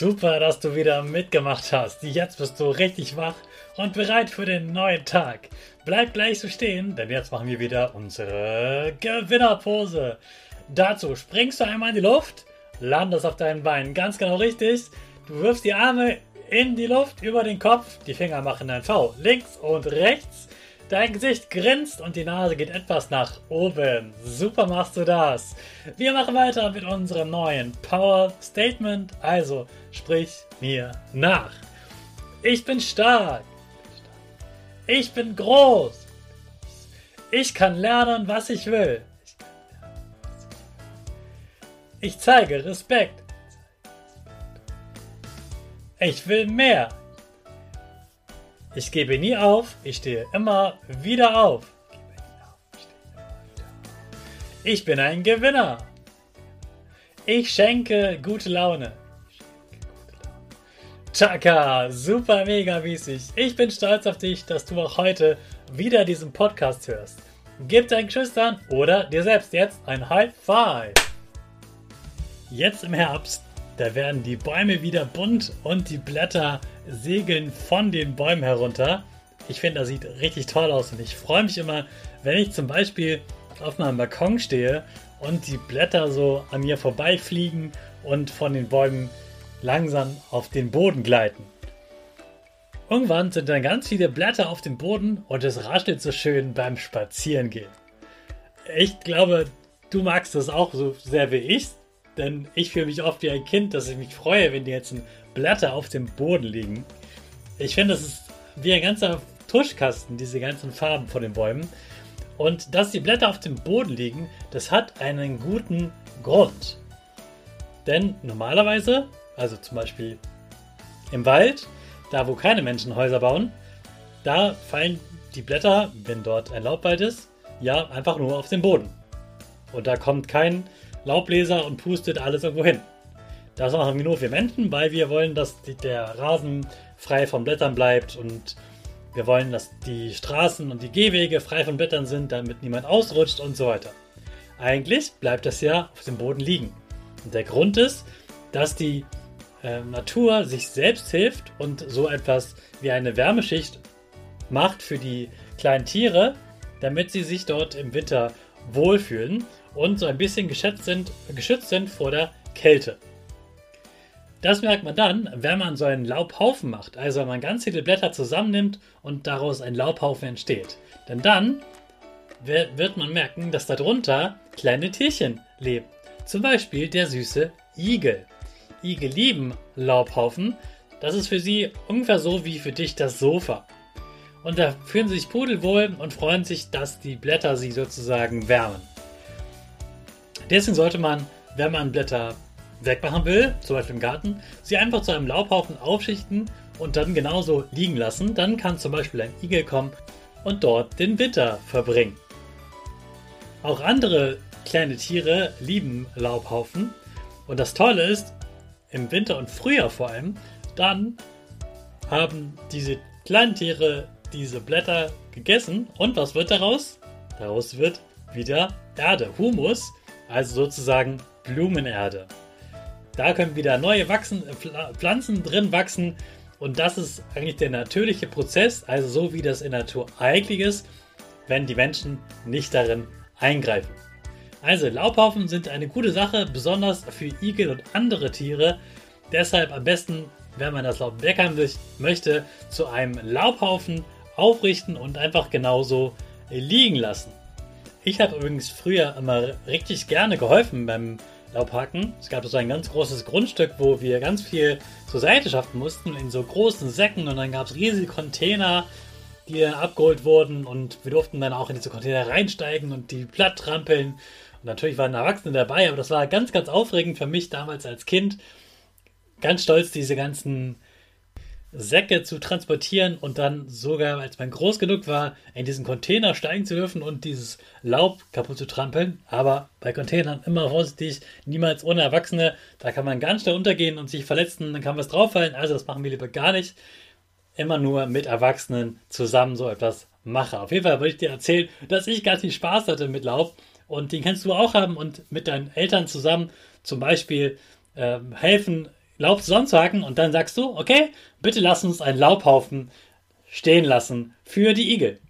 Super, dass du wieder mitgemacht hast. Jetzt bist du richtig wach und bereit für den neuen Tag. Bleib gleich so stehen, denn jetzt machen wir wieder unsere Gewinnerpose. Dazu springst du einmal in die Luft, landest auf deinen Beinen ganz genau richtig. Du wirfst die Arme in die Luft über den Kopf, die Finger machen ein V links und rechts. Dein Gesicht grinst und die Nase geht etwas nach oben. Super machst du das. Wir machen weiter mit unserem neuen Power Statement. Also sprich mir nach. Ich bin stark. Ich bin groß. Ich kann lernen, was ich will. Ich zeige Respekt. Ich will mehr. Ich gebe nie auf, ich stehe immer wieder auf. Ich bin ein Gewinner. Ich schenke gute Laune. Chaka, super mega mäßig. Ich bin stolz auf dich, dass du auch heute wieder diesen Podcast hörst. Gib deinen Geschwistern oder dir selbst jetzt ein High Five. Jetzt im Herbst, da werden die Bäume wieder bunt und die Blätter segeln von den Bäumen herunter. Ich finde, das sieht richtig toll aus und ich freue mich immer, wenn ich zum Beispiel auf meinem Balkon stehe und die Blätter so an mir vorbeifliegen und von den Bäumen langsam auf den Boden gleiten. Irgendwann sind dann ganz viele Blätter auf dem Boden und es raschelt so schön beim Spazierengehen. Ich glaube, du magst das auch so sehr wie ich, denn ich fühle mich oft wie ein Kind, dass ich mich freue, wenn die jetzt Blätter auf dem Boden liegen. Ich finde, das ist wie ein ganzer Tuschkasten, diese ganzen Farben von den Bäumen. Und dass die Blätter auf dem Boden liegen, das hat einen guten Grund. Denn normalerweise also zum Beispiel im Wald, da wo keine Menschen Häuser bauen, da fallen die Blätter, wenn dort ein Laubwald ist, ja einfach nur auf den Boden. Und da kommt kein Laubbläser und pustet alles irgendwo hin. Das machen wir nur wir Menschen, weil wir wollen, dass der Rasen frei von Blättern bleibt und wir wollen, dass die Straßen und die Gehwege frei von Blättern sind, damit niemand ausrutscht und so weiter. Eigentlich bleibt das ja auf dem Boden liegen. Und der Grund ist, dass die äh, Natur sich selbst hilft und so etwas wie eine Wärmeschicht macht für die kleinen Tiere, damit sie sich dort im Winter wohlfühlen und so ein bisschen geschützt sind, geschützt sind vor der Kälte. Das merkt man dann, wenn man so einen Laubhaufen macht, also wenn man ganz viele Blätter zusammennimmt und daraus ein Laubhaufen entsteht. Denn dann wird man merken, dass darunter kleine Tierchen leben. Zum Beispiel der süße Igel. Igel lieben Laubhaufen. Das ist für sie ungefähr so wie für dich das Sofa. Und da fühlen sie sich pudelwohl und freuen sich, dass die Blätter sie sozusagen wärmen. Deswegen sollte man, wenn man Blätter wegmachen will, zum Beispiel im Garten, sie einfach zu einem Laubhaufen aufschichten und dann genauso liegen lassen. Dann kann zum Beispiel ein Igel kommen und dort den Winter verbringen. Auch andere kleine Tiere lieben Laubhaufen. Und das Tolle ist, im Winter und Frühjahr vor allem, dann haben diese kleinen Tiere diese Blätter gegessen und was wird daraus? Daraus wird wieder Erde, Humus, also sozusagen Blumenerde. Da können wieder neue wachsen, Pflanzen drin wachsen. Und das ist eigentlich der natürliche Prozess, also so wie das in der Natur eigentlich ist, wenn die Menschen nicht darin eingreifen. Also Laubhaufen sind eine gute Sache, besonders für Igel und andere Tiere. Deshalb am besten, wenn man das Laub weghaben möchte, zu einem Laubhaufen aufrichten und einfach genauso liegen lassen. Ich habe übrigens früher immer richtig gerne geholfen beim Laubhacken. Es gab so ein ganz großes Grundstück, wo wir ganz viel zur Seite schaffen mussten, in so großen Säcken und dann gab es riesige Container, die abgeholt wurden und wir durften dann auch in diese Container reinsteigen und die platt trampeln und natürlich waren Erwachsene dabei, aber das war ganz, ganz aufregend für mich damals als Kind. Ganz stolz, diese ganzen Säcke zu transportieren und dann sogar, als man groß genug war, in diesen Container steigen zu dürfen und dieses Laub kaputt zu trampeln. Aber bei Containern immer vorsichtig, niemals ohne Erwachsene. Da kann man ganz schnell untergehen und sich verletzen, dann kann was drauffallen. Also das machen wir lieber gar nicht. Immer nur mit Erwachsenen zusammen so etwas mache. Auf jeden Fall wollte ich dir erzählen, dass ich ganz viel Spaß hatte mit Laub und den kannst du auch haben und mit deinen Eltern zusammen zum Beispiel äh, helfen, Laub zusammenzuhacken und dann sagst du, okay, bitte lass uns einen Laubhaufen stehen lassen für die Igel.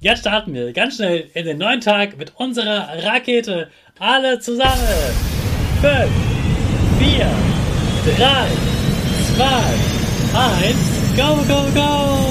Jetzt starten wir ganz schnell in den neuen Tag mit unserer Rakete. Alle zusammen. 5, 4, 3, 2, 1, go, go, go!